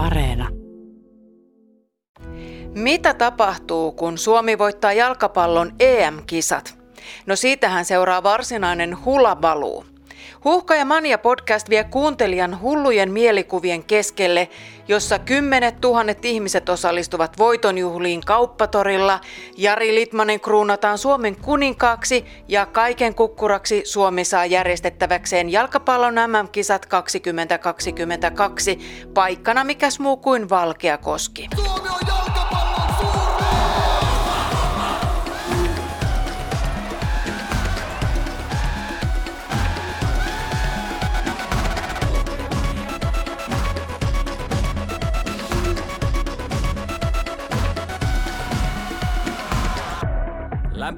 Areena. Mitä tapahtuu, kun Suomi voittaa jalkapallon EM-kisat? No siitähän seuraa varsinainen hulabaluu. Huhka ja Mania podcast vie kuuntelijan hullujen mielikuvien keskelle, jossa kymmenet tuhannet ihmiset osallistuvat voitonjuhliin kauppatorilla, Jari Litmanen kruunataan Suomen kuninkaaksi ja kaiken kukkuraksi Suomi saa järjestettäväkseen jalkapallon MM-kisat 2022 paikkana mikäs muu kuin Valkeakoski. Suomi on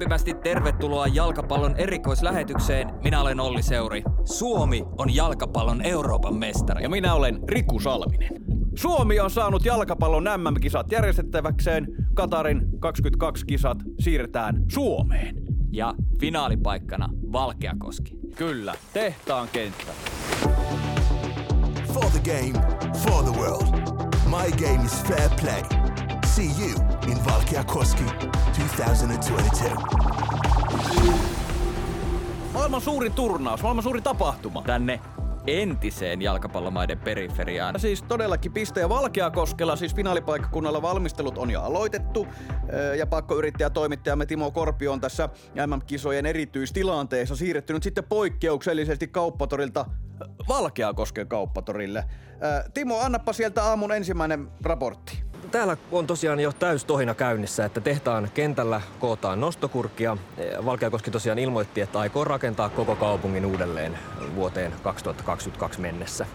Lämpimästi tervetuloa jalkapallon erikoislähetykseen. Minä olen Olli Seuri. Suomi on jalkapallon Euroopan mestari. Ja minä olen Riku Salminen. Suomi on saanut jalkapallon MM-kisat järjestettäväkseen. Katarin 22 kisat siirretään Suomeen. Ja finaalipaikkana Valkeakoski. Kyllä, tehtaan kenttä. For the game, for the world. My game is fair play. See you in Valkeakoski 2022. Maailman suurin turnaus, maailman suurin tapahtuma. Tänne entiseen jalkapallomaiden periferiaan. Siis todellakin piste ja Valkeakoskella, siis finaalipaikkakunnalla valmistelut on jo aloitettu. Ja pakkoyrittäjä toimittajamme Timo Korpi on tässä MM-kisojen erityistilanteessa siirrettynyt sitten poikkeuksellisesti kauppatorilta Valkeakosken kauppatorille. Timo, annappa sieltä aamun ensimmäinen raportti täällä on tosiaan jo täys tohina käynnissä, että tehtaan kentällä kootaan nostokurkia. Valkeakoski tosiaan ilmoitti, että aikoo rakentaa koko kaupungin uudelleen vuoteen 2022 mennessä.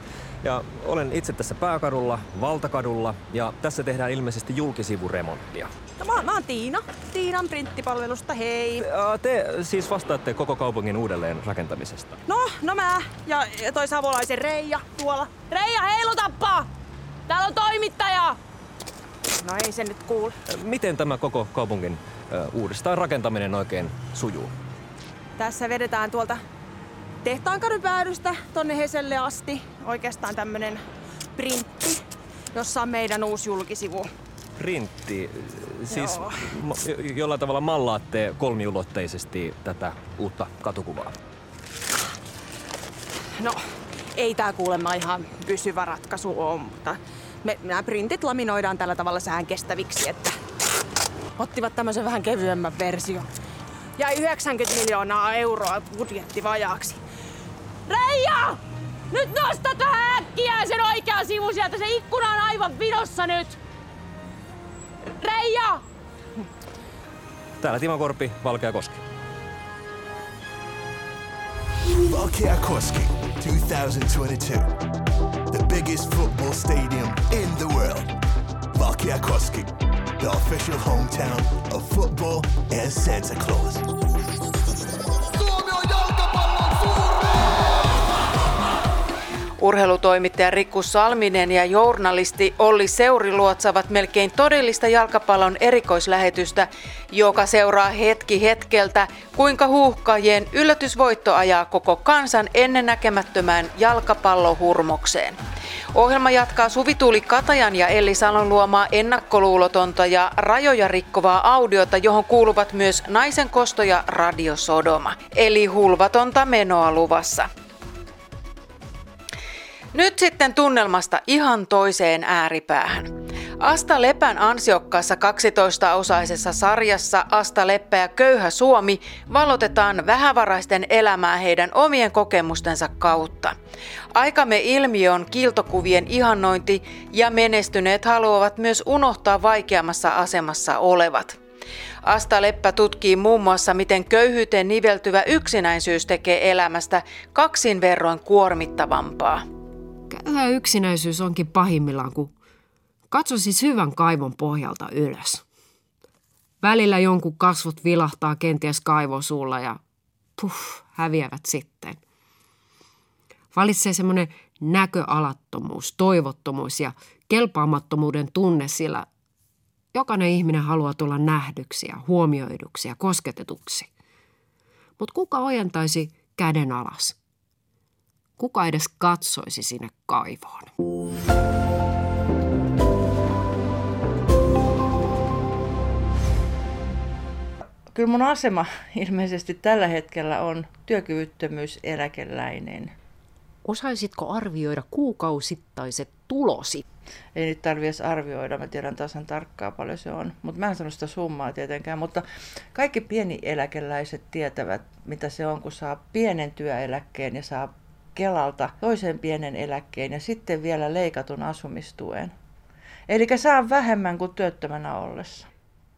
Ja olen itse tässä pääkadulla, Valtakadulla, ja tässä tehdään ilmeisesti julkisivuremonttia. No mä, mä oon Tiina, Tiinan printtipalvelusta, hei. Te siis vastaatte koko kaupungin uudelleen rakentamisesta. No, no mä ja toi savolaisen Reija tuolla. Reija, heilutappa! Täällä on toimittaja! No ei se nyt kuule. Miten tämä koko kaupungin uudestaan rakentaminen oikein sujuu? Tässä vedetään tuolta tehtaankadun päädystä tonne Heselle asti. Oikeastaan tämmönen printti, jossa on meidän uusi julkisivu. Printti? Siis Joo. jollain tavalla mallaatte kolmiulotteisesti tätä uutta katukuvaa? No, ei tää kuulemma ihan pysyvä ratkaisu ole, mutta me, nämä printit laminoidaan tällä tavalla sään kestäviksi, että ottivat tämmöisen vähän kevyemmän version. Ja 90 miljoonaa euroa budjetti vajaaksi. Reija! Nyt nostat vähän äkkiä sen oikean sivun sieltä. Se ikkuna on aivan vinossa nyt. Reija! Täällä Timo Korpi, Valkea Koski. Valkea Koski, 2022 the biggest football stadium in the world. Valkeakoski, the official hometown of football and Santa Claus. Urheilutoimittaja Rikku Salminen ja journalisti Olli Seuri luotsavat melkein todellista jalkapallon erikoislähetystä, joka seuraa hetki hetkeltä, kuinka huuhkajien yllätysvoitto ajaa koko kansan ennennäkemättömään jalkapallohurmokseen. Ohjelma jatkaa Suvituuli Katajan ja Elli Salon luomaa ennakkoluulotonta ja rajoja rikkovaa audiota, johon kuuluvat myös naisen kosto ja radiosodoma. Eli hulvatonta menoa luvassa. Nyt sitten tunnelmasta ihan toiseen ääripäähän. Asta Lepän ansiokkaassa 12-osaisessa sarjassa Asta Leppä ja Köyhä Suomi valotetaan vähävaraisten elämää heidän omien kokemustensa kautta. Aikamme ilmiö on kiiltokuvien ihannointi ja menestyneet haluavat myös unohtaa vaikeammassa asemassa olevat. Asta Leppä tutkii muun muassa, miten köyhyyteen niveltyvä yksinäisyys tekee elämästä kaksin verroin kuormittavampaa. Köyhä yksinäisyys onkin pahimmillaan, kun katso siis hyvän kaivon pohjalta ylös. Välillä jonkun kasvot vilahtaa kenties kaivosuulla ja puff, häviävät sitten. Valitsee semmoinen näköalattomuus, toivottomuus ja kelpaamattomuuden tunne, sillä jokainen ihminen haluaa tulla nähdyksi ja huomioiduksi ja kosketetuksi. Mutta kuka ojentaisi käden alas? kuka edes katsoisi sinne kaivoon. Kyllä mun asema ilmeisesti tällä hetkellä on työkyvyttömyyseläkeläinen. Osaisitko arvioida kuukausittaiset tulosi? Ei nyt tarvitse arvioida, mä tiedän tasan tarkkaan paljon se on. Mutta mä en sano sitä summaa tietenkään, mutta kaikki pieni eläkeläiset tietävät, mitä se on, kun saa pienen työeläkkeen ja saa Kelalta toisen pienen eläkkeen ja sitten vielä leikatun asumistuen. Eli saa vähemmän kuin työttömänä ollessa.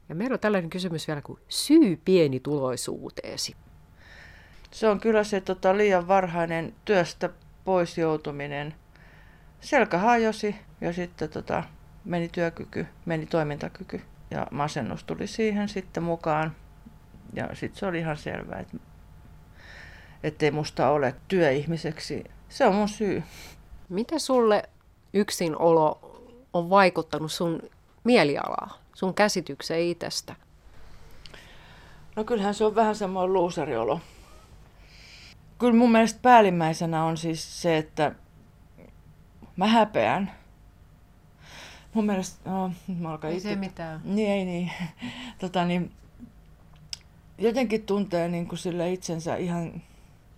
Ja meillä on tällainen kysymys vielä kuin syy pienituloisuuteesi. Se on kyllä se tota, liian varhainen työstä pois joutuminen. Selkä hajosi ja sitten tota, meni työkyky, meni toimintakyky ja masennus tuli siihen sitten mukaan. Ja sitten se oli ihan selvää, että ettei musta ole työihmiseksi. Se on mun syy. Mitä sulle yksinolo on vaikuttanut sun mielialaa, sun käsitykseen itsestä? No kyllähän se on vähän semmoinen luusariolo. Kyllä mun mielestä päällimmäisenä on siis se, että mä häpeän. Mun mielestä, no, mä alkaa Ei se mitään. Niin, ei niin. Tota, niin, jotenkin tuntee niin kuin sille itsensä ihan,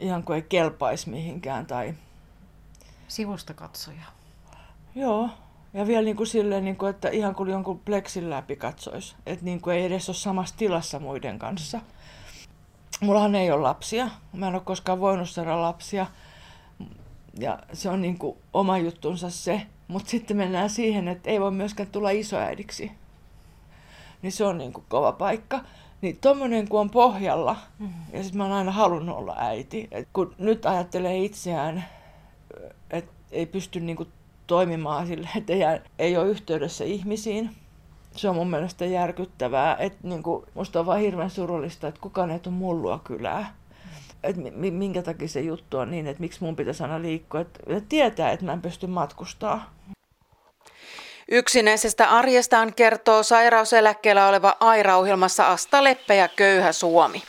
ihan kuin ei kelpaisi mihinkään. Tai... Sivusta katsoja. Joo, ja vielä niin kuin silleen, niin kuin, että ihan kuin jonkun pleksin läpi katsoisi. Että niin kuin ei edes ole samassa tilassa muiden kanssa. Mullahan ei ole lapsia. Mä en ole koskaan voinut saada lapsia. Ja se on niin kuin oma juttunsa se. Mutta sitten mennään siihen, että ei voi myöskään tulla isoäidiksi. Niin se on niin kuin kova paikka. Niin tommonen kun on pohjalla, mm-hmm. ja sitten mä oon aina halunnut olla äiti. Et kun nyt ajattelee itseään, että ei pysty niinku toimimaan sille, että ei, ei ole yhteydessä ihmisiin. Se on mun mielestä järkyttävää. Että niinku, musta on vaan hirveän surullista, että kukaan ei tule mullua kylää. Et minkä takia se juttu on niin, että miksi mun pitäisi aina liikkua. Että tietää, että mä en pysty matkustaa. Yksinäisestä arjestaan kertoo sairauseläkkeellä oleva Aira-ohjelmassa Asta Leppä ja Köyhä Suomi.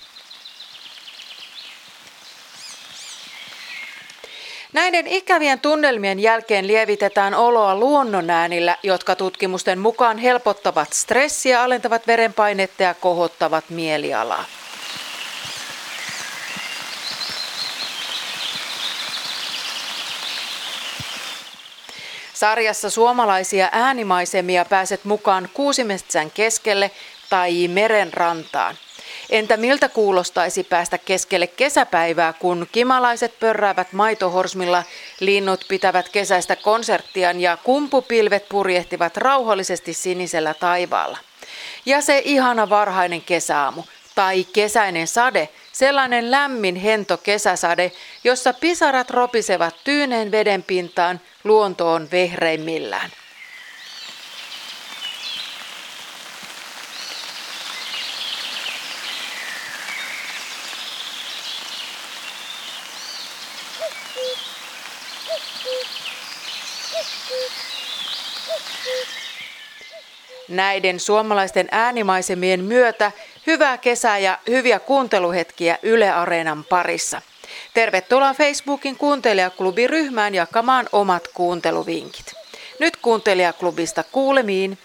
Näiden ikävien tunnelmien jälkeen lievitetään oloa luonnonäänillä, jotka tutkimusten mukaan helpottavat stressiä, alentavat verenpainetta ja kohottavat mielialaa. Sarjassa suomalaisia äänimaisemia pääset mukaan Kuusimetsän keskelle tai meren rantaan. Entä miltä kuulostaisi päästä keskelle kesäpäivää, kun kimalaiset pörräävät maitohorsmilla, linnut pitävät kesäistä konserttiaan ja kumpupilvet purjehtivat rauhallisesti sinisellä taivaalla. Ja se ihana varhainen kesäaamu tai kesäinen sade, sellainen lämmin hento kesäsade, jossa pisarat ropisevat tyyneen veden pintaan, luonto on vehreimmillään. Näiden suomalaisten äänimaisemien myötä hyvää kesää ja hyviä kuunteluhetkiä Yle Areenan parissa. Tervetuloa Facebookin kuuntelijaklubiryhmään jakamaan omat kuunteluvinkit. Nyt kuuntelijaklubista kuulemiin.